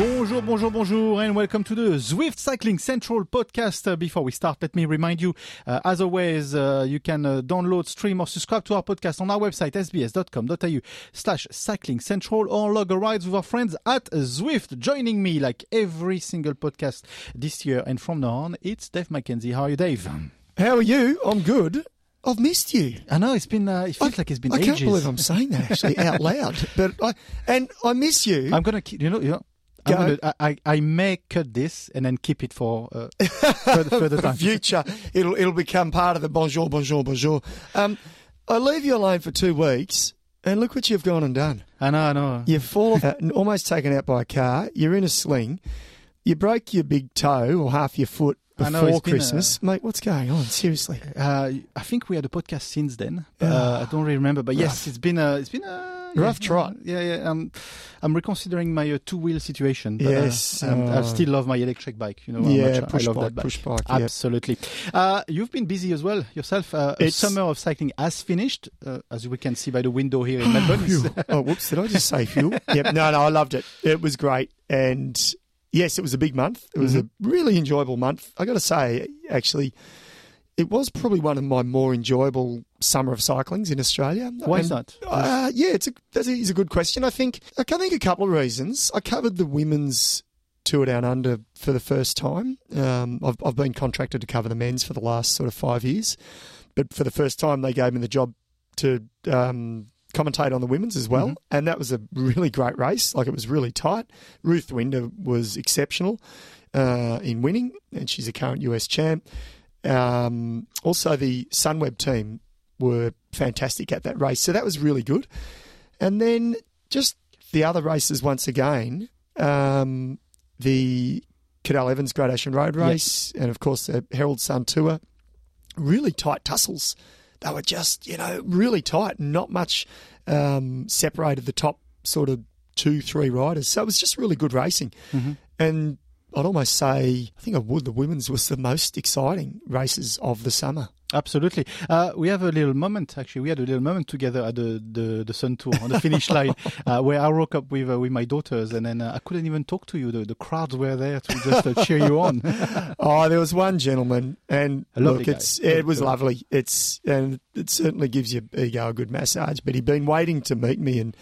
Bonjour, bonjour, bonjour, and welcome to the Zwift Cycling Central podcast. Uh, before we start, let me remind you, uh, as always, uh, you can uh, download, stream, or subscribe to our podcast on our website, sbs.com.au slash cycling central, or log a ride with our friends at Zwift. Joining me, like every single podcast this year and from now on, it's Dave McKenzie. How are you, Dave? How are you? I'm good. I've missed you. I know it's been. Uh, it feels like it's been I ages. can't believe I'm saying that actually out loud. But I and I miss you. I'm gonna keep. You know. You know. Gonna, I, I may cut this and then keep it for uh, further, further for time. the future, it'll it'll become part of the bonjour, bonjour, bonjour. Um, I leave you alone for two weeks, and look what you've gone and done. I know, I know. You've fallen, almost taken out by a car. You're in a sling. You broke your big toe or half your foot know, before it's Christmas, mate. What's going on? Seriously. Uh, I think we had a podcast since then. Uh, I don't really remember, but yes, Rough. it's been a it's been a Rough yeah, trot. Yeah, yeah. Um, I'm reconsidering my uh, two wheel situation. But, Yes, uh, um, I uh, still love my electric bike. You know, how yeah, much push I love bike, that bike. push yeah. Absolutely. Uh, you've been busy as well yourself. Uh, a summer of cycling has finished, uh, as we can see by the window here in Melbourne. Oh, whoops! Did I just say fuel? yep. No, no, I loved it. It was great, and yes, it was a big month. It was a really enjoyable month. I got to say, actually, it was probably one of my more enjoyable summer of cyclings in Australia. Why And, is that? Uh, yeah, it's a that is a good question. I think I can think a couple of reasons. I covered the women's tour down under for the first time. Um, I've I've been contracted to cover the men's for the last sort of five years, but for the first time they gave me the job to um, commentate on the women's as well, and that was a really great race. Like it was really tight. Ruth Winder was exceptional uh, in winning, and she's a current US champ. Um, also, the Sunweb team were fantastic at that race, so that was really good. And then just the other races once again, um, the Cadel Evans Great Ocean Road race, and of course the Herald Sun Tour, really tight tussles. They were just, you know, really tight. Not much um, separated the top sort of two, three riders. So it was just really good racing. And I'd almost say, I think I would, the women's was the most exciting races of the summer. Absolutely. Uh, we have a little moment, actually. We had a little moment together at the, the, the Sun Tour on the finish line uh, where I woke up with, uh, with my daughters and then uh, I couldn't even talk to you. The, the crowds were there to just uh, cheer you on. Oh, there was one gentleman, and look, guy. it's it was Lovely. lovely. It's and it certainly gives your ego a good massage. But he'd been waiting to meet me, and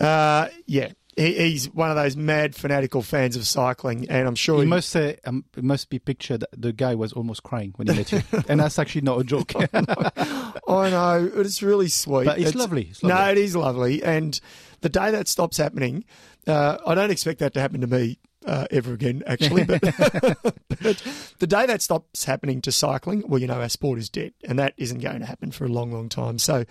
uh, yeah, he, he's one of those mad fanatical fans of cycling, and I'm sure You he, must say, um, it must be pictured, the guy was almost crying when he met you. and that's actually not a joke. I know it's really sweet, But it's lovely. It's No, lovely. it is lovely, and the day that stops happening, uh, I don't expect that to happen to me. Uh, ever again, actually, but, but the day that stops happening to cycling, well, you know, our sport is dead, and that isn't going to happen for a long, long time. So,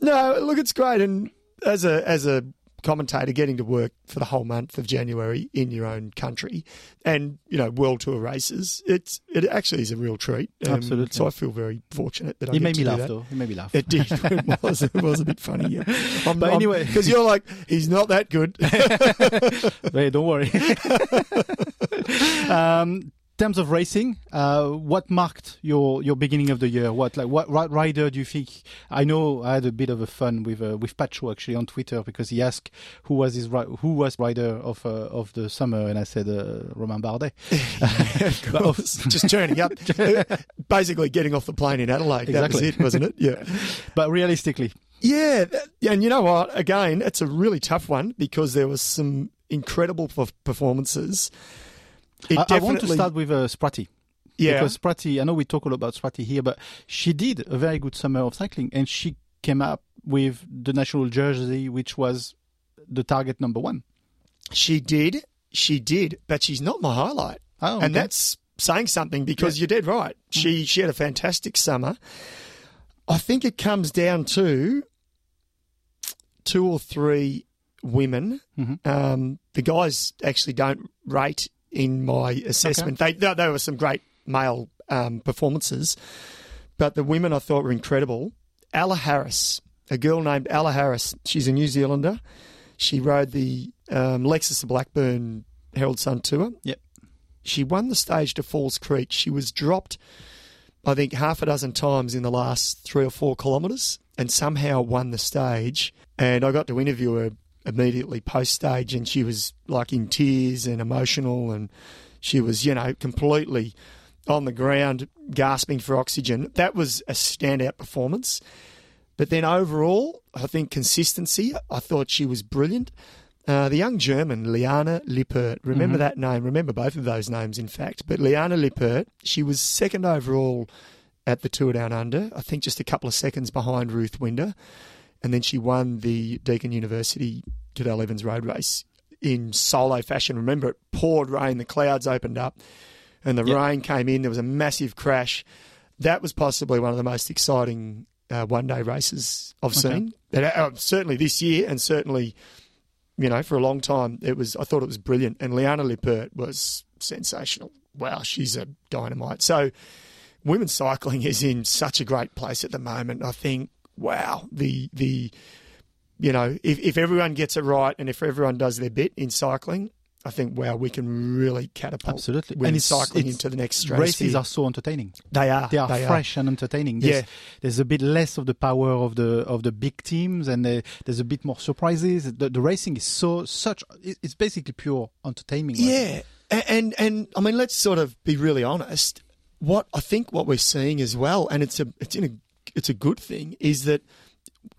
no, look, it's great, and as a as a commentator, getting to work for the whole month of January in your own country, and you know, world tour races, it's it actually is a real treat. Um, Absolutely. So I feel very fortunate that I He get made to me laugh, though. He made me laugh. It did. It was. It was a bit funny. Yeah. I'm, But anyway- because you're like, he's not that good. Hey, don't worry. um, terms of racing, uh, what marked your, your beginning of the year? What like what ri- rider do you think? I know I had a bit of a fun with uh, with Pacho actually on Twitter because he asked who was his who was rider of uh, of the summer, and I said uh, Romain Bardet. of But of- course. Just turning up. Basically getting off the plane in Adelaide. That was it, wasn't it? Yeah. but realistically, Yeah. And you know what? Again, it's a really tough one because there was some incredible performances. I, I want to start with uh, Spratty. Yeah. Because Spratty, I know we talk a lot about Spratty here, but she did a very good summer of cycling and she came up with the national jersey, which was the target number one. She did. She did. But she's not my highlight. Oh, and that's saying something because you're dead right. She she had a fantastic summer. I think it comes down to two or three women. Mhm. Um, the guys actually don't rate in my assessment. They, there, there were some great male um, performances, but the women I thought were incredible. Ella Harris, a girl named Ella Harris, she's a New Zealander. She rode the um, Lexus Blackburn Herald Sun Tour. Yep. She won the stage to Falls Creek. She was dropped, I think, half a dozen times in the last three or four kilometres and somehow won the stage. And I got to interview her immediately post stage, and she was like in tears and emotional, and she was, you know, completely on the ground, gasping for oxygen. That was a standout performance. But then overall, I think consistency, I thought she was brilliant. Uh, the young German, Liane Lippert, remember that name, remember both of those names, in fact. But Liane Lippert, she was second overall at the Tour Down Under, I think just a couple of seconds behind Ruth Winder. And then she won the Deakin University Cadel Evans Road Race in solo fashion. Remember, it poured rain, the clouds opened up, and the Yep. rain came in. There was a massive crash. That was possibly one of the most exciting uh, one day races I've Okay. seen. And, uh, certainly this year, and certainly, you know, for a long time, it was. I thought it was brilliant. And Liane Lippert was sensational. Wow, she's a dynamite. So, women's cycling is in such a great place at the moment. I think, wow, the the you know, if, if everyone gets it right and if everyone does their bit in cycling, I think wow, we can really catapult Absolutely. And women's it's- cycling into the next stratosphere. Races are so entertaining. they are. They are fresh and entertaining. There's, Yeah. there's a bit less of the power of the of the big teams, and uh, there's a bit more surprises. The, the racing is so such. It's basically pure entertainment. right? Yeah, and, and and I mean, let's sort of be really honest. What I think what we're seeing as well, and it's a it's in a it's a good thing, is that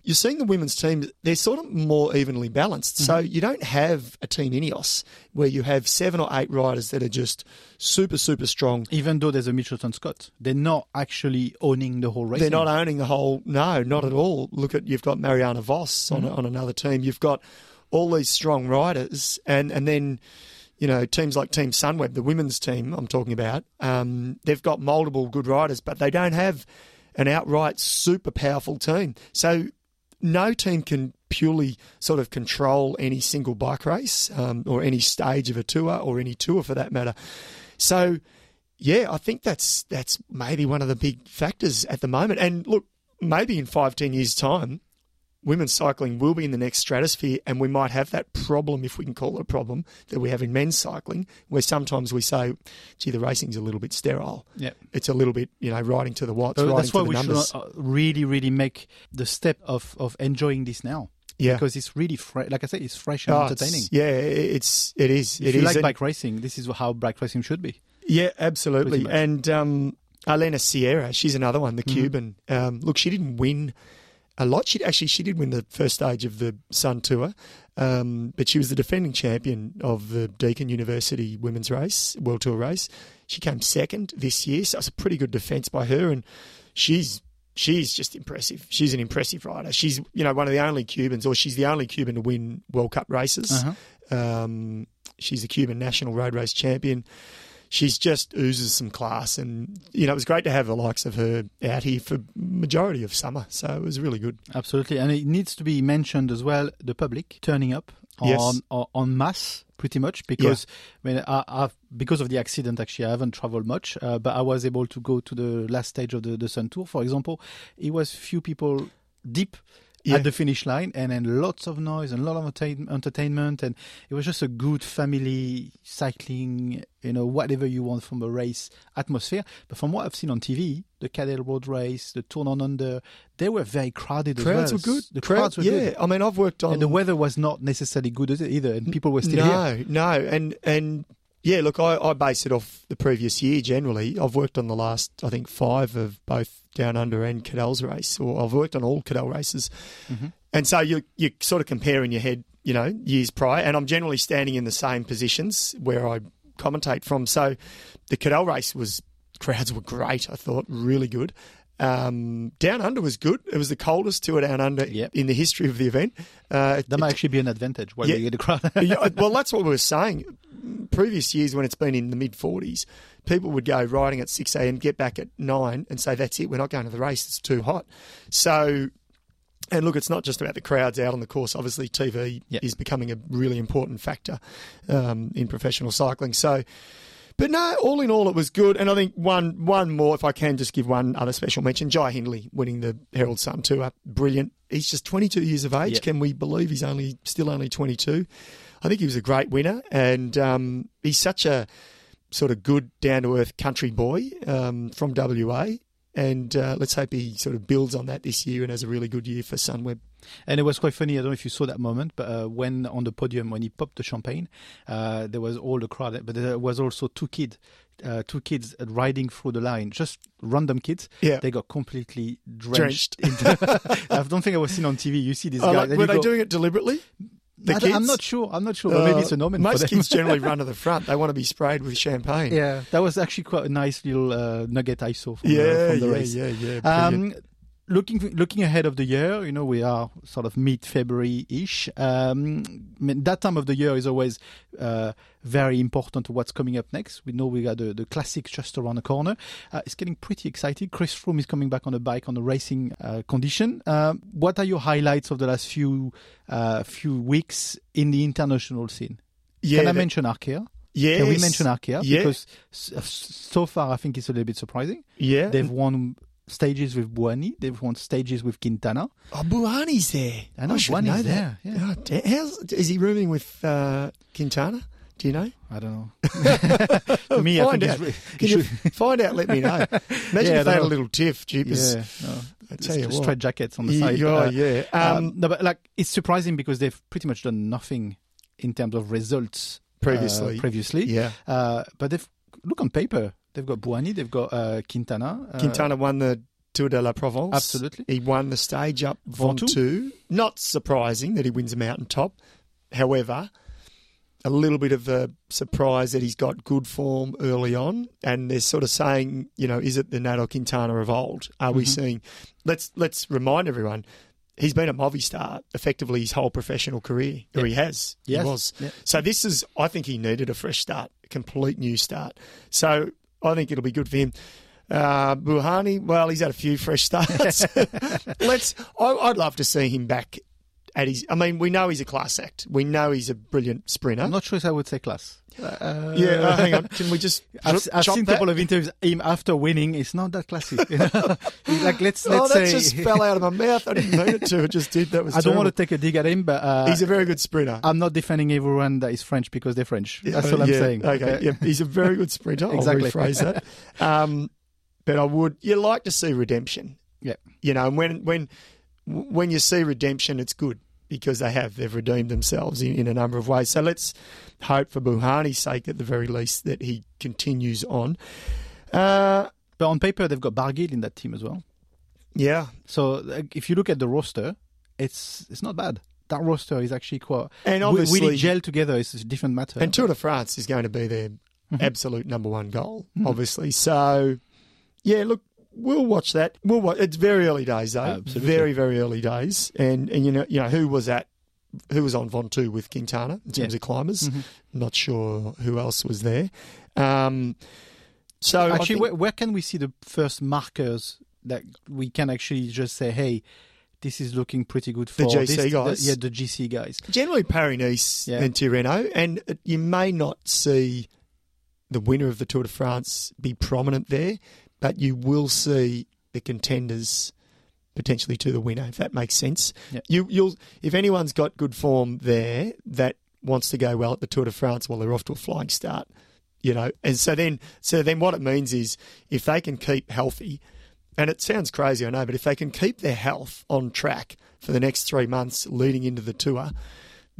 you're seeing the women's team. They're sort of more evenly balanced. So Mm-hmm. you don't have a team Ineos where you have seven or eight riders that are just super super strong. Even though there's a Mitchelton Scott, they're not actually owning the whole race. They're not owning the whole. No, not at all. Look at you've got Marianne Vos on Mm-hmm. on another team. You've got all these strong riders, and and then you know teams like Team Sunweb, the women's team I'm talking about. Um, they've got multiple good riders, but they don't have an outright super powerful team. So no team can purely sort of control any single bike race um, or any stage of a tour or any tour for that matter. So yeah, I think that's that's maybe one of the big factors at the moment. And look, maybe in five, ten years' time, women's cycling will be in the next stratosphere, and we might have that problem, if we can call it a problem, that we have in men's cycling, where sometimes we say, "Gee, the racing's a little bit sterile. Yeah. It's a little bit, you know, riding to the watts, So riding that's to why the we numbers." should uh, really, really make the step of, of enjoying this now. yeah, Because it's really fresh. Like I said, it's fresh and Oh, entertaining. Yeah, it's it is. If it you is. like And- bike racing, this is how bike racing should be. Yeah, absolutely. And um, Elena Sierra, she's another one, the Mhm. Cuban. Um, look, she didn't win a lot. She actually she did win the first stage of the Sun Tour, um, but she was the defending champion of the Deakin University Women's Race World Tour race. She came second this year, so it's a pretty good defence by her, and she's. She's just impressive. She's an impressive rider. She's, you know, one of the only Cubans, or she's the only Cuban to win World Cup races. Uh-huh. Um, she's a Cuban national road race champion. She's just oozes some class, and you know it was great to have the likes of her out here for majority of summer. So it was really good. Absolutely, and it needs to be mentioned as well. The public turning up Yes. on on, on mass, pretty much, because I mean, I, I've because of the accident. Actually, I haven't traveled much, uh, but I was able to go to the last stage of the the Sun Tour, for example. It was few people deep. Yeah. At the finish line, and then lots of noise and a lot of entertain- entertainment, and it was just a good family cycling, you know, whatever you want from a race atmosphere. But from what I've seen on TV, the Cadel Road Race, the Tour Down Under, they were very crowded The Crowds as were good. The Crowd- crowds were yeah. good. I mean, I've worked on And the weather was not necessarily good either, and people were still here. no, no, and and yeah. Look, I, I base it off the previous year. Generally, I've worked on the last, I think, five of both Down Under and Cadel's race, or I've worked on all Cadel races. Mhm. And so you you sort of compare in your head, you know, years prior, and I'm generally standing in the same positions where I commentate from. So the Cadel race was crowds were great. I thought really good. Um, down under was good. It was the coldest tour down under Yep. in the history of the event. Uh, That might actually be an advantage while Yeah. you get a crowd. yeah, well, that's what we were saying. Previous years, when it's been in the mid 40s, people would go riding at 6 a.m., get back at 9, and say, That's it, we're not going to the race, it's too hot. So, and look, it's not just about the crowds out on the course. Obviously, TV Yeah. is becoming a really important factor um, in professional cycling. So, But no, all in all, it was good. And I think one one more, if I can just give one other special mention, Jai Hindley winning the Herald Sun Tour, brilliant. He's just 22 years of age. Yep. Can we believe he's only still only 22? I think he was a great winner, and um, he's such a sort of good, down to earth country boy um, from WA. And uh, let's hope he sort of builds on that this year and has a really good year for Sunweb. And it was quite funny. I don't know if you saw that moment, but uh, when on the podium, when he popped the champagne, uh, there was all the crowd, but there was also two kids, uh, two kids riding through the line, just random kids. Yeah. They got completely drenched. into, I don't think I was seen on TV. You see this Oh, guy. like, were they go- doing it deliberately? The I don't- I'm not sure. I'm not sure. but maybe it's a Uh, nomen Most kids generally run to the front. They want to be sprayed with champagne. yeah, that was actually quite a nice little uh, nugget I saw from, yeah, the, from the yeah, race. yeah, yeah. Um, looking looking ahead of the year, you know, we are sort of mid February ish. Um, I mean, that time of the year is always uh, very important to what's coming up next. We know we got the, the classics just around the corner. Uh, it's getting pretty exciting. Chris Froome is coming back on a bike on a racing uh, condition. Um, what are your highlights of the last few uh, few weeks in the international scene? yeah, Can I that- mention Arkea? yes. Can we mention Arkea? Yeah. Because so far, I think it's a little bit surprising. Yeah. They've won stages with Bouhanni. They've won stages with Quintana. oh, Bouhanni's there. I know, should Bouhanni's know there, yeah. Oh, how's, is he rooming with uh, Quintana? Do you know? I don't know. For me, I find think out. Can you find out? Let me know. Imagine Yeah, if they had a little tiff. Jeepers. yeah, no, I tell you what. straight jackets on the side. oh, Uh, yeah. um, Um, no, but like it's surprising because they've pretty much done nothing in terms of results uh, Previously. previously, yeah. uh, but they've look on paper. They've got Bouhanni. They've got uh, Quintana. Uh, Quintana won the Tour de la Provence. Absolutely. He won the stage up Ventoux. Not surprising that he wins a mountaintop. However, a little bit of a surprise that he's got good form early on, and they're sort of saying, you know, is it the Nairo Quintana of old? Are we Mhm. seeing? Let's let's remind everyone. He's been a Movistar effectively his whole professional career, or he has. Yes. He was. Yeah. So this is, I think he needed a fresh start, a complete new start. So I think it'll be good for him. Uh, Bouhanni, well, he's had a few fresh starts. Let's. I, I'd love to see him back at his. I mean, we know he's a class act. We know he's a brilliant sprinter. I'm not sure if I would say class. Uh, yeah, uh, hang on. Can we just? I've, I've chop seen a that? couple of interviews him after winning. It's not that classy. like let's Oh, let's that say just fell out of my mouth. I didn't mean it to. It just did. That was. I don't want to take a dig at him, but uh, He's a very good sprinter. I'm not defending everyone that is French because they're French. That's Yeah, what I'm yeah, saying. Okay, yeah, he's a very good sprinter. Exactly. I'll rephrase that. Um, but I would. You like to see redemption. Yeah. You know, and when when when you see redemption, it's good because they have they've redeemed themselves in, in a number of ways. So let's hope for Bouhanni's sake, at the very least, that he continues on. Uh, But on paper, they've got Barguil in that team as well. yeah, So like, if you look at the roster, it's it's not bad. That roster is actually quite. and we- obviously, we, gel together is a different matter. and Tour de France is going to be their Mhm. absolute number one goal, Mhm. obviously. So, yeah, look, we'll watch that. We'll watch. It's very early days, though. Absolutely. Very, very early days. And and you know, you know who was at, who was on Ventoux with Quintana in terms Yeah. of climbers. Mhm. Not sure who else was there. Um, so Actually, think- where, where can we see the first markers that we can actually just say, hey, this is looking pretty good for the GC this, guys? The, yeah, the GC guys. generally Paris Nice Yeah. and Tirreno, and you may not see the winner of the Tour de France be prominent there, but you will see the contenders potentially to the winner, if that makes sense. Yeah. You, you'll if anyone's got good form there that wants to go well at the Tour de France, well, they're off to a flying start. You know, and so then, so then, what it means is if they can keep healthy, and it sounds crazy, I know, but if they can keep their health on track for the next three months leading into the tour,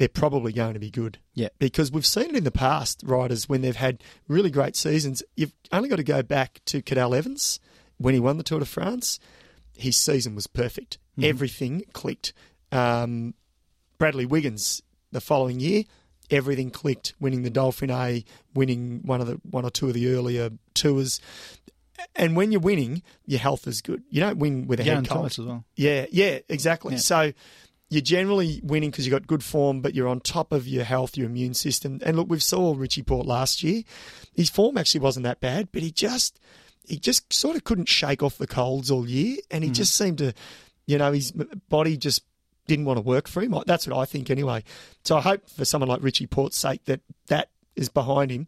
they're probably going to be good. Yeah. Because we've seen it in the past, riders, when they've had really great seasons. You've only got to go back to Cadel Evans when he won the Tour de France. His season was perfect. Mhm. Everything clicked. Um, Bradley Wiggins the following year, everything clicked. Winning the Dauphiné, winning one of the one or two of the earlier tours. And when you're winning, your health is good. You don't win with a Yeah, head cold. Thomas as well. Yeah, yeah, exactly. Yeah. So you're generally winning because you've got good form, but you're on top of your health, your immune system. And look, we've saw Richie Porte last year. His form actually wasn't that bad, but he just he just sort of couldn't shake off the colds all year, and he Mhm. just seemed to, you know, his body just didn't want to work for him. That's what I think anyway. So I hope for someone like Richie Porte's sake that that is behind him.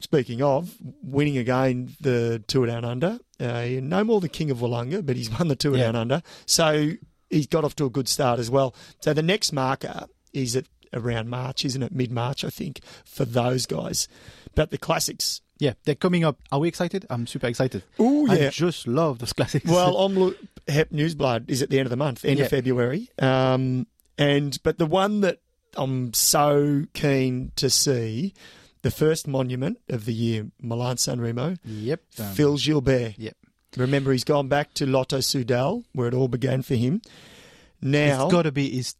speaking of, winning again the Tour Down Under. Uh, no more the King of Willunga, but he's won the Tour Yeah. Down Under. So he's got off to a good start as well. So the next marker is at around March, isn't it? Mid March, I think, for those guys. But the classics. Yeah, they're coming up. Are we excited? I'm super excited. Oh yeah, I just love those classics. Well, Omloop Het Nieuwsblad is at the end of the month, end Yeah. of February. Um, and but the one that I'm so keen to see, the first monument of the year, Milan San Remo, yep. um, Phil Gilbert. Yep. Remember, he's gone back to Lotto Soudal, where it all began for him. Now it's got to be. It's,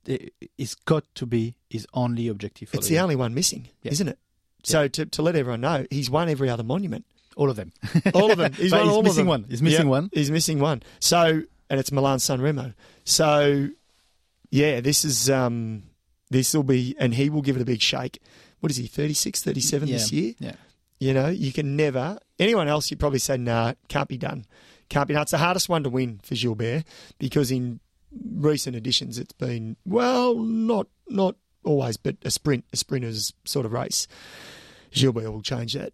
it's got to be his only objective. For it's the the only one missing, Yeah. isn't it? So to, to let everyone know, he's won every other monument. all of them. All of them. He's won he's all missing one. He's missing Yeah, one. He's missing one. So, and it's Milan San Remo. So, yeah, this is um, this will be, and he will give it a big shake. What is he? 36, 37 yeah. this year. Yeah. You know, you can never. Anyone else, you'd probably say, nah, can't be done. Can't be done. It's the hardest one to win for Gilbert because in recent editions, it's been well, not not always, but a sprint, a sprinter's sort of race. Gilbert will change that.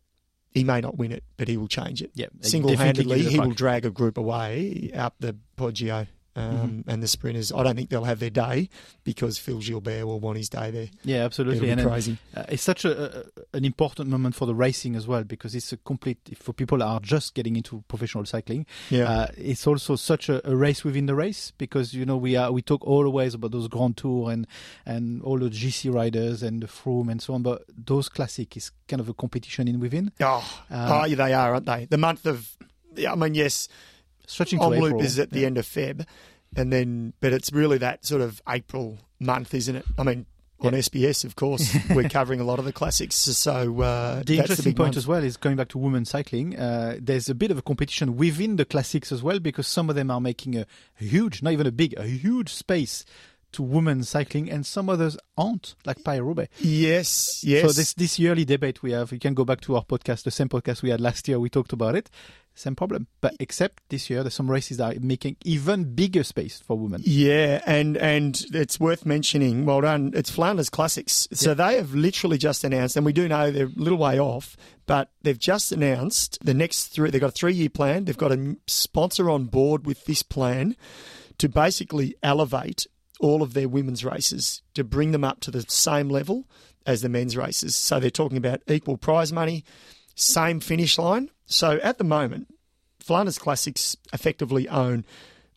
He may not win it, but he will change it. Yeah, Single handedly, definitely give it a he will drag a group away up the Poggio. Um, Mm-hmm. And the sprinters, I don't think they'll have their day because Phil Gilbert will want his day there. Yeah, absolutely. And then, crazy. uh, it's such a, a, an important moment for the racing as well because it's a complete for people are just getting into professional cycling. Yeah. Uh, it's also such a, a race within the race because you know we are we talk always about those Grand Tour and and all the GC riders and the Froome and so on, but those classic is kind of a competition in within, Oh, Uh, oh, they are, aren't they? The month of, yeah, I mean, yes, stretching Omloop April. is at the end of Feb, and then, but it's really that sort of April month, isn't it? I mean, on SBS, of course, we're covering a lot of the classics. So uh, The interesting big point month. as well is going back to women cycling. Uh, there's a bit of a competition within the classics as well because some of them are making a huge, not even a big, a huge space to women cycling, and some others aren't, like Paris Roubaix. Yes, yes. So this this yearly debate we have, you can go back to our podcast, the same podcast we had last year. We talked about it. Same problem, but except this year, there's some races that are making even bigger space for women. Yeah, and and it's worth mentioning. Well done. It's Flanders Classics. So they have literally just announced, and we do know they're a little way off, but they've just announced the next three. They've got a three-year plan. They've got a sponsor on board with this plan to basically elevate all of their women's races to bring them up to the same level as the men's races. So they're talking about equal prize money, same finish line. So at the moment, Flanders Classics effectively own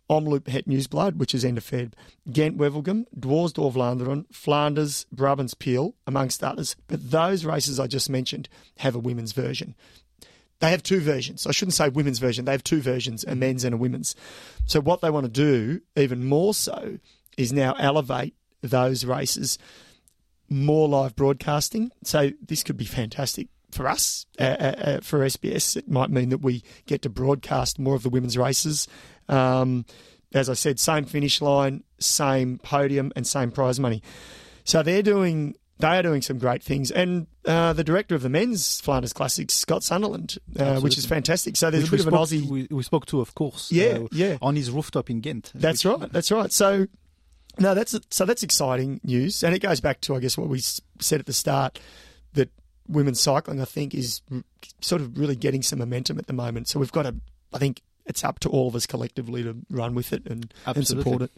Omloop Het Nieuwsblad, which is end of Feb, Ghent Wevelgem, Dwars door Vlaanderen, Flanders, Brabantse Pijl, amongst others. But those races I just mentioned have a women's version. They have two versions. I shouldn't say women's version. They have two versions, a men's and a women's. So what they want to do, even more so, is now elevate those races more live broadcasting. So this could be fantastic for us, uh, uh, uh, for SBS. It might mean that we get to broadcast more of the women's races. Um, as I said, same finish line, same podium, and same prize money. So they're doing. They are doing some great things, and uh, the director of the men's Flanders Classics, Scott Sunderland, uh, which is fantastic. So there's Which a bit of an Aussie. we, we spoke to, of course. Yeah, uh, yeah. On his rooftop in Ghent. That's which- right. That's right. So, no, that's so that's exciting news, and it goes back to I guess what we said at the start that women's cycling I think is sort of really getting some momentum at the moment. So we've got to, I think it's up to all of us collectively to run with it and, and support it.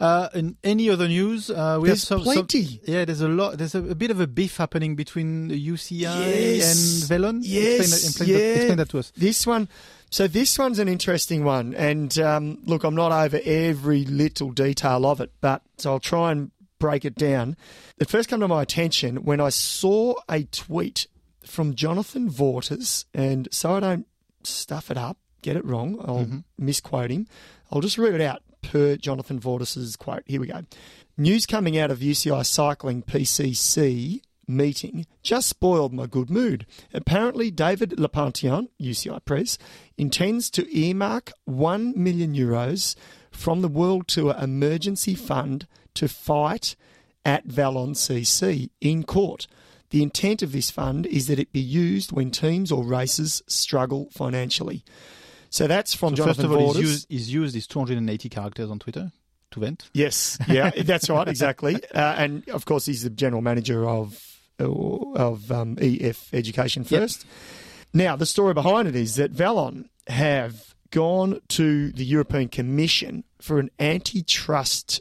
Uh, in any other news, uh, we There's have some, some- plenty. yeah, there's a lot. There's a, a bit of a beef happening between the UCI Yes. and Velon. Yes, explain, that, explain, yeah. explain that to us. This one, so this one's an interesting one, and um, look, I'm not over every little detail of it, but so I'll try and break it down. It first came to my attention when I saw a tweet from Jonathan Vaughters, and so I don't stuff it up, get it wrong, I'll mm-hmm. misquote him. I'll just read it out per Jonathan Vaughters's quote. Here we go. News coming out of UCI Cycling PCC meeting just spoiled my good mood. Apparently, David Lappartient, UCI Press, intends to earmark 1 million euros from the World Tour Emergency Fund to fight at Velon CC in court. The intent of this fund is that it be used when teams or races struggle financially. So that's from So first Jonathan of all, Vaughters. he's used, he's used his 280 characters on Twitter to vent. Yes, yeah, that's right, exactly. Uh, and of course, he's the general manager of of um, EF education first. Now, the story behind it is that Velon have gone to the European Commission for an antitrust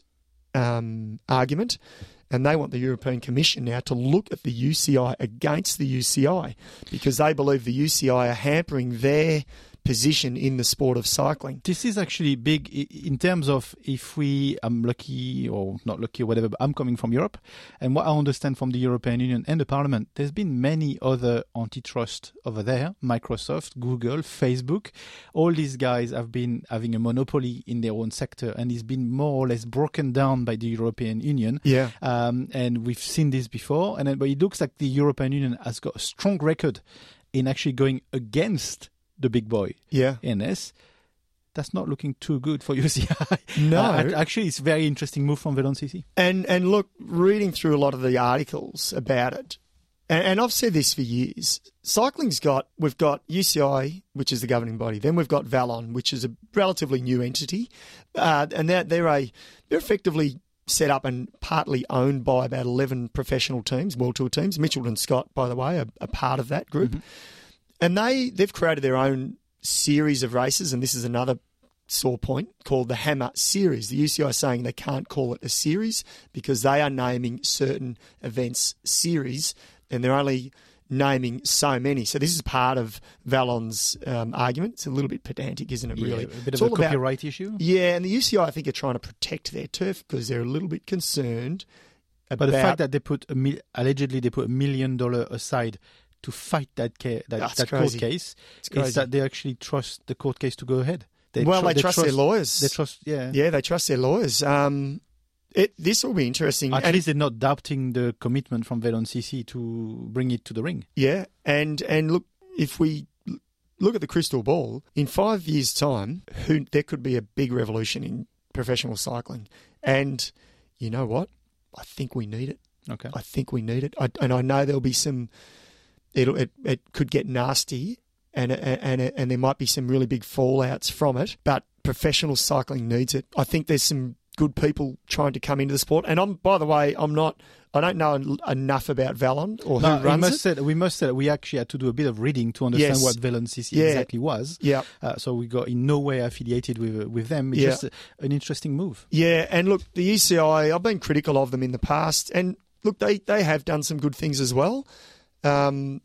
um, argument, and they want the European Commission now to look at the UCI against the UCI because they believe the UCI are hampering their position in the sport of cycling. This is actually big in terms of if we, I'm lucky or not lucky or whatever, but I'm coming from Europe. And what I understand from the European Union and the Parliament, there's been many other antitrust over there Microsoft, Google, Facebook. All these guys have been having a monopoly in their own sector and it's been more or less broken down by the European Union. Yeah. Um, and we've seen this before. And then, but it looks like the European Union has got a strong record in actually going against the big boy. Yeah. NS, that's not looking too good for UCI. No. Uh, actually, it's a very interesting move from Velon CC. And and look, reading through a lot of the articles about it, and, and I've said this for years. Cycling's got we've got UCI, which is the governing body. Then we've got Velon, which is a relatively new entity, uh, and they're they're a they're effectively set up and partly owned by about eleven professional teams, World Tour teams. Mitchelton Scott, by the way, are a part of that group, and they they've created their own series of races, and this is another sore point called the Hammer Series. The UCI is saying they can't call it a series because they are naming certain events series and they're only naming so many. So this is part of Velon's um, argument. It's a little bit pedantic, isn't it, really? Yeah, a bit It's of a all about- copyright issue. yeah, and the UCI, I think, are trying to protect their turf because they're a little bit concerned about But the fact that they put a allegedly they put a million dollar aside to fight that ca- that, that court case, It's is that they actually trust the court case to go ahead. They well, tru- they, trust, their lawyers. They trust, yeah. yeah, they trust their lawyers. Um, it this will be interesting. At And- least they're not doubting the commitment from Velon CC to bring it to the ring. Yeah, and and look, if we look at the crystal ball, in five years' time, who there could be a big revolution in professional cycling, and you know what? I think we need it. Okay. I think we need it, I, and I know there'll be some. It'll it, it could get nasty, and and and there might be some really big fallouts from it. But professional cycling needs it. I think there's some good people trying to come into the sport, and I'm by the way, I'm not. I don't know enough about Velon or who No, we runs must it. say we must say that we actually had to do a bit of reading to understand Yes. what Velon CC Yeah. exactly was. Yeah. Uh, so we got in no way affiliated with with them. It's Yeah. just an interesting move. Yeah, and look, the UCI, I've been critical of them in the past, and look, they, they have done some good things as well. Um,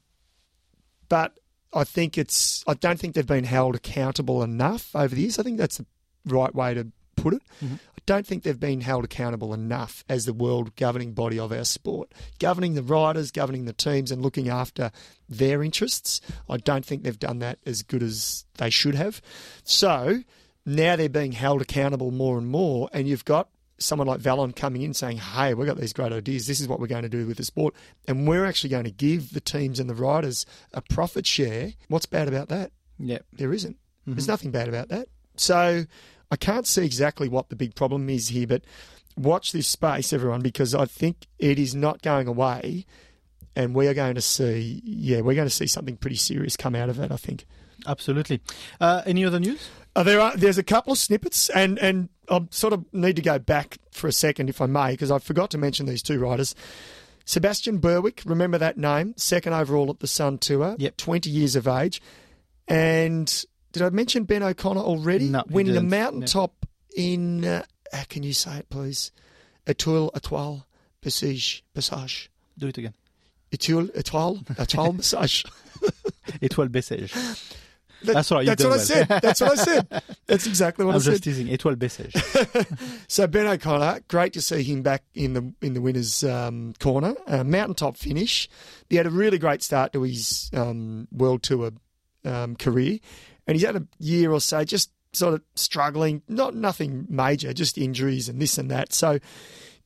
but I think it's, I don't think they've been held accountable enough over the years. I think that's the right way to put it. Mm-hmm. I don't think they've been held accountable enough as the world governing body of our sport, governing the riders, governing the teams, and looking after their interests. I don't think they've done that as good as they should have. So now they're being held accountable more and more, and you've got someone like Velon coming in saying, "Hey, we've got these great ideas. This is what we're going to do with the sport, and we're actually going to give the teams and the riders a profit share." What's bad about that? Yeah. There isn't. Mm-hmm. There's nothing bad about that. So I can't see exactly what the big problem is here, but watch this space, everyone, because I think it is not going away, and we are going to see, yeah, we're going to see something pretty serious come out of it. I think. Absolutely. Uh, any other news? Uh, there are there's a couple of snippets, and and I sort of need to go back for a second, if I may, because I forgot to mention these two riders. Sebastian Berwick, remember that name? Second overall at the Sun Tour, Yep. 20 years of age. And did I mention Ben O'Connor already? No, Winning the mountaintop in, uh, how can you say it, please? Etoile, Etoile, Passage, Passage. Do it again. Etoile, Etoile, Etoile, Passage. Étoile Bessèges. That- That's all right, That's what I said. That's what I said. That's exactly what I'm I said. just teasing. Étoile Bessèges. So Ben O'Connor, great to see him back in the in the winners' um, corner. Uh, mountaintop finish. He had a really great start to his um, world tour um, career, and he's had a year or so just sort of struggling. Not nothing major, just injuries and this and that. So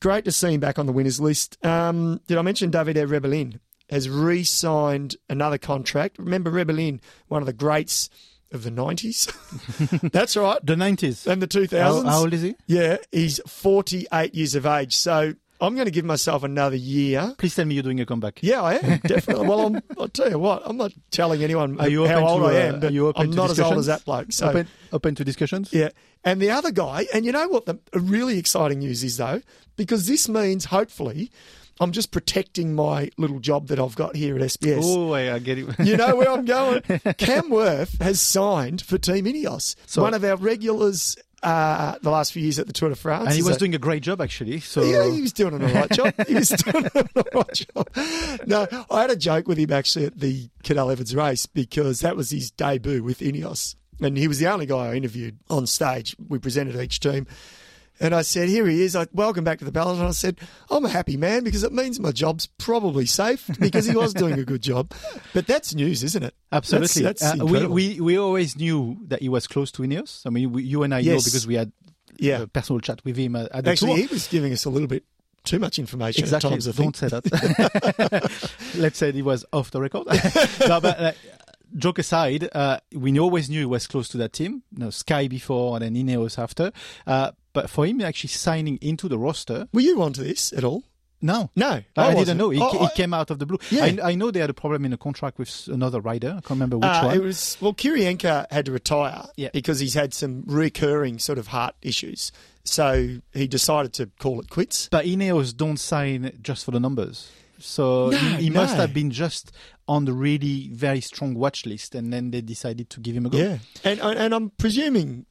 great to see him back on the winners list. Um, did I mention Davide Rebellin has re-signed another contract? Remember Rebellin, one of the greats of the nineties. That's right. The 90s. And the two How, how old is he? Yeah, he's 48 years of age. So I'm going to give myself another year. Please tell me you're doing a comeback. Yeah, I am definitely. well, I'm, I'll tell you what. I'm not telling anyone Are you how old to, I uh, am, but are you open I'm not as old as that bloke. So Open, open to discussions? yeah, and the other guy, and you know what? The really exciting news is though, because this means hopefully I'm just protecting my little job that I've got here at SBS. Oh, I, I get it. You know where I'm going. Cam Wurf has signed for Team Ineos. So- one of our regulars uh, the last few years at the Tour de France. and he was doing a great job, actually. So yeah, he was doing an all right job. He was doing an all right job. No, I had a joke with him actually at the Cadel Evans race because that was his debut with Ineos. And he was the only guy I interviewed on stage. We presented each team. And I said, here he is. I welcome back to the ballot. And I said, I'm a happy man because it means my job's probably safe because he was doing a good job. But that's news, isn't it? Absolutely. That's, that's Uh, we, we we always knew that he was close to Ineos. I mean, we, you and I know because we had yeah. a personal chat with him at, at the Actually, tour. he was giving us a little bit too much information exactly. at times. Don't say that. Let's say he was off the record. no, but uh, joke aside, uh, we always knew he was close to that team. You know, Sky before and then Ineos after. Uh, but for him actually signing into the roster, Were you onto this at all? no. No. I, didn't know. He, I- he I- came out of the blue. Yeah. I, I know they had a problem in a contract with another rider. I can't remember which Uh, one. it was well, Kirienka had to retire Yeah. because he's had some recurring sort of heart issues. So he decided to call it quits. But Ineos don't sign just for the numbers. So No, he, he must have been just on the really very strong watch list, and then they decided to give him a go. Yeah, and and I'm presuming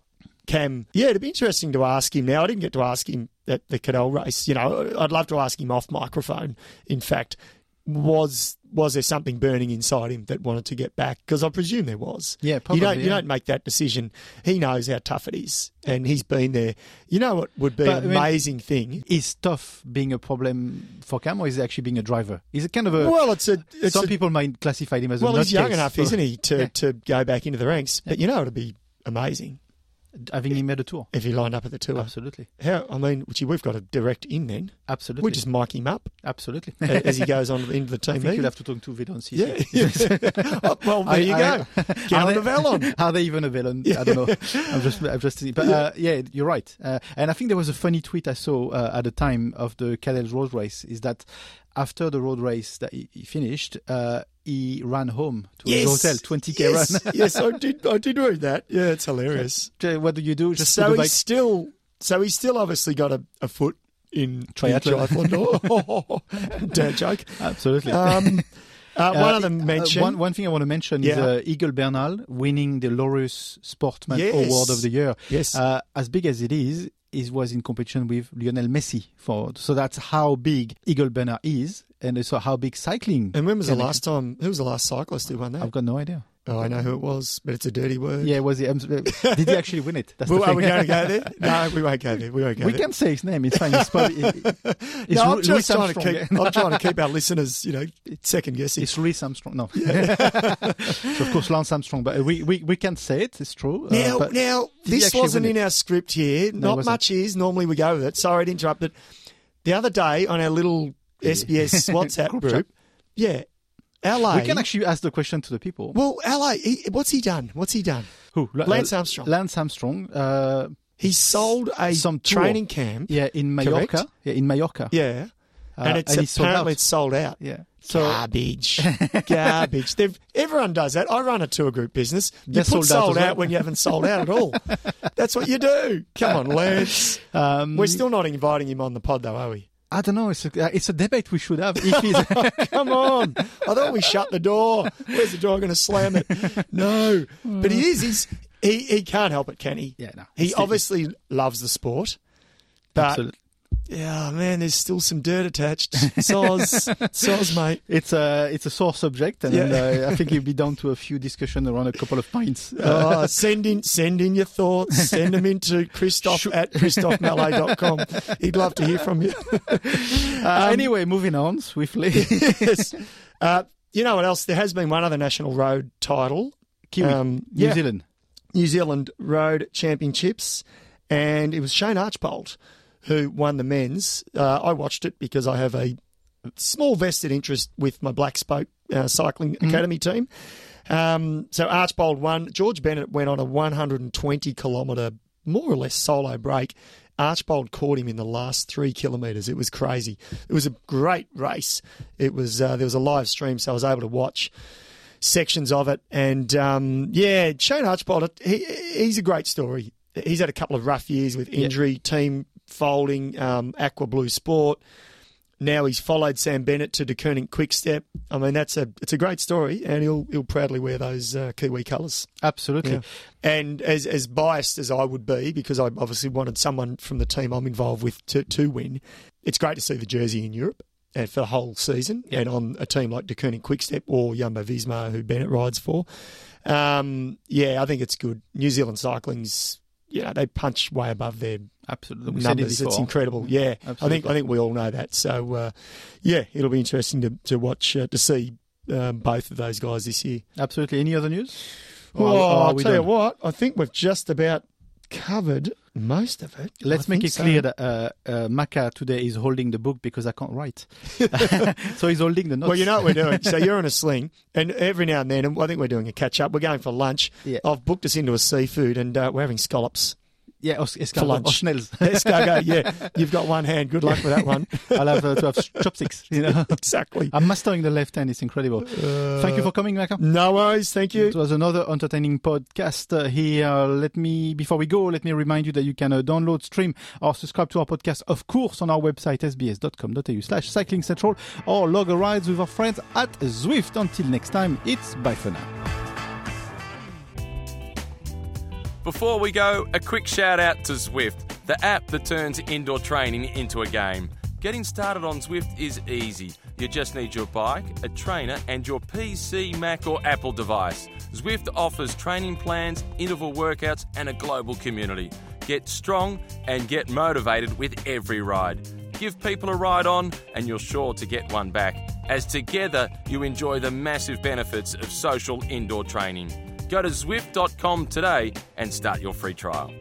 Cam. Yeah, it'd be interesting to ask him now. I didn't get to ask him at the Cadel race. You know, I'd love to ask him off microphone. In fact, was was there something burning inside him that wanted to get back? Because I presume there was. Yeah, You probably, don't you don't make that decision. He knows how tough it is, and he's been there. You know what would be But, I an mean- amazing thing? Is tough being a problem for Cam, or is it actually being a driver? Is it kind of a. Well, it's a it's some a, people might classify him as well, a he's young nutcase enough, isn't he, to, Yeah. to go back into the ranks? But you know, it'd be amazing Having him at the tour. if he lined up at the tour. Absolutely. How? I mean, gee, we've got a direct in then. Absolutely. We just mic him up Absolutely. as he goes on into the I team think meeting. you'll have to talk to Vidon CC. Yeah. Oh, well, there I- you I- go. Get on the Vallon. Are they even a villain? I don't know. I'm just, I'm just, but uh, yeah, you're right. Uh, and I think there was a funny tweet I saw uh, at the time of the Cadel's road race. Is that after the road race that he, he finished, uh, he ran home to his hotel, 20k yes, run. yes, I did. I did read that. Yeah, it's hilarious. Uh, what do you do? Just so he's still, so he's still obviously got a, a foot in Triathlon. triathlon. Dad joke. Absolutely. Um, uh, one Uh, of them uh, mentioned. one, one thing I want to mention is Yeah. uh, Egan Bernal winning the Laureus Sportman Yes. Award of the Year. yes. Uh, as big as it is, it was in competition with Lionel Messi. For so that's how big Egan Bernal is, and so how big cycling. and when was the last time? Who was the last cyclist who won that? I've got no idea. Oh, I know who it was, but it's a dirty word. Yeah, was he? Um, did he actually win it? That's Well, the are we going to go there? No, we won't go there. We won't go we there. can say his name. It's fine. It's probably, it's no, I'm just trying to keep. I'm trying to keep our listeners, you know, second guessing. It's Louis Armstrong. No, so of course Lance Armstrong, but we we, we can say it. It's true. Uh, Now, but now this wasn't in our script here. it Not much is. Normally we go with it. Sorry to interrupt, but the other day on our little SBS WhatsApp Group group, yeah, LA. we can actually ask the question to the people. well, LA. He, what's he done? What's he done? Who? Lance Armstrong. Lance Armstrong. Uh, He sold a Some tour. training camp. yeah, in Mallorca. Correct. Yeah, in Mallorca. Yeah, Uh, and it's sold apparently it's sold out. Yeah. So Garbage, garbage. They've, everyone does that. I run a tour group business. You They're put sold out sold out, well. when you haven't sold out at all. That's what you do. Come on, Lance. um, We're still not inviting him on the pod, though, are we? I don't know. It's a, uh, it's a debate we should have. If he's, Come on. I thought we shut the door. Where's the door going to slam it? No. But he is. He's, he, he can't help it, can he? yeah, no. He obviously loves the sport. But, absolutely. Yeah, man, there's still some dirt attached. Soz, soz, mate. It's a it's a sore subject, and, Yeah. uh, I think it'll be down to a few discussion around a couple of pints. Uh, Oh, send in, send in your thoughts. Send them into Christophe at christophmalay.com. He'd love to hear from you. uh, anyway, moving on swiftly. yes. Uh, you know what else? There has been one other national road title. Kiwi, Um, New yeah. Zealand. New Zealand Road Championships, and it was Shane Archbold who won the men's. Uh, I watched it because I have a small vested interest with my Black Spoke uh, Cycling Academy team. Um, so Archbold won. George Bennett went on a 120 kilometre, more or less solo break. Archbold caught him in the last three kilometres. It was crazy. It was a great race. It was uh, there was a live stream, so I was able to watch sections of it. And um, yeah, Shane Archbold, he, he's a great story. He's had a couple of rough years with injury, team folding, um, Aqua Blue Sport. now he's followed Sam Bennett to Deceuninck Quickstep. I mean, that's a it's a great story, and he'll he'll proudly wear those uh, Kiwi colours. Absolutely. Yeah. And as as biased as I would be, because I obviously wanted someone from the team I'm involved with to to win, it's great to see the jersey in Europe. And for the whole season, Yeah. and on a team like Deceuninck Quickstep or Jumbo Visma, who Bennett rides for, um, yeah, I think it's good. New Zealand cycling's, you know, they punch way above their Absolutely. We said it numbers. It's incredible. Yeah, I think I think we all know that. So uh, yeah, it'll be interesting to to watch uh, to see um, both of those guys this year. Absolutely. Any other news? Well, Oh, I'll we tell you what, I think we've just about covered most of it. Let's I make it so. clear that uh, uh, Macca today is holding the book because I can't write. so he's holding the notes. Well, you know what we're doing. so you're in a sling, and every now and then, I think we're doing a catch up. We're going for lunch. Yeah. I've booked us into a seafood, and uh, we're having scallops. Yeah, os- escargot, for lunch. or schnells. Escargot, yeah. You've got one hand. Good luck with that one. I'll have uh, to have chopsticks. You know, exactly. I'm mastering the left hand. It's incredible. Thank you for coming, Macca. No worries. Thank you. It was another entertaining podcast uh, here. Let me, before we go, let me remind you that you can uh, download, stream, or subscribe to our podcast, of course, on our website, sbs.com.au slash cycling central, or log a rides with our friends at Zwift. Until next time, it's bye for now. Before we go, a quick shout out to Zwift, the app that turns indoor training into a game. Getting started on Zwift is easy. You just need your bike, a trainer, and your PC, Mac, or Apple device. Zwift offers training plans, interval workouts, and a global community. Get strong and get motivated with every ride. Give people a ride on, and you're sure to get one back, as together you enjoy the massive benefits of social indoor training. Go to Zwift.com today and start your free trial.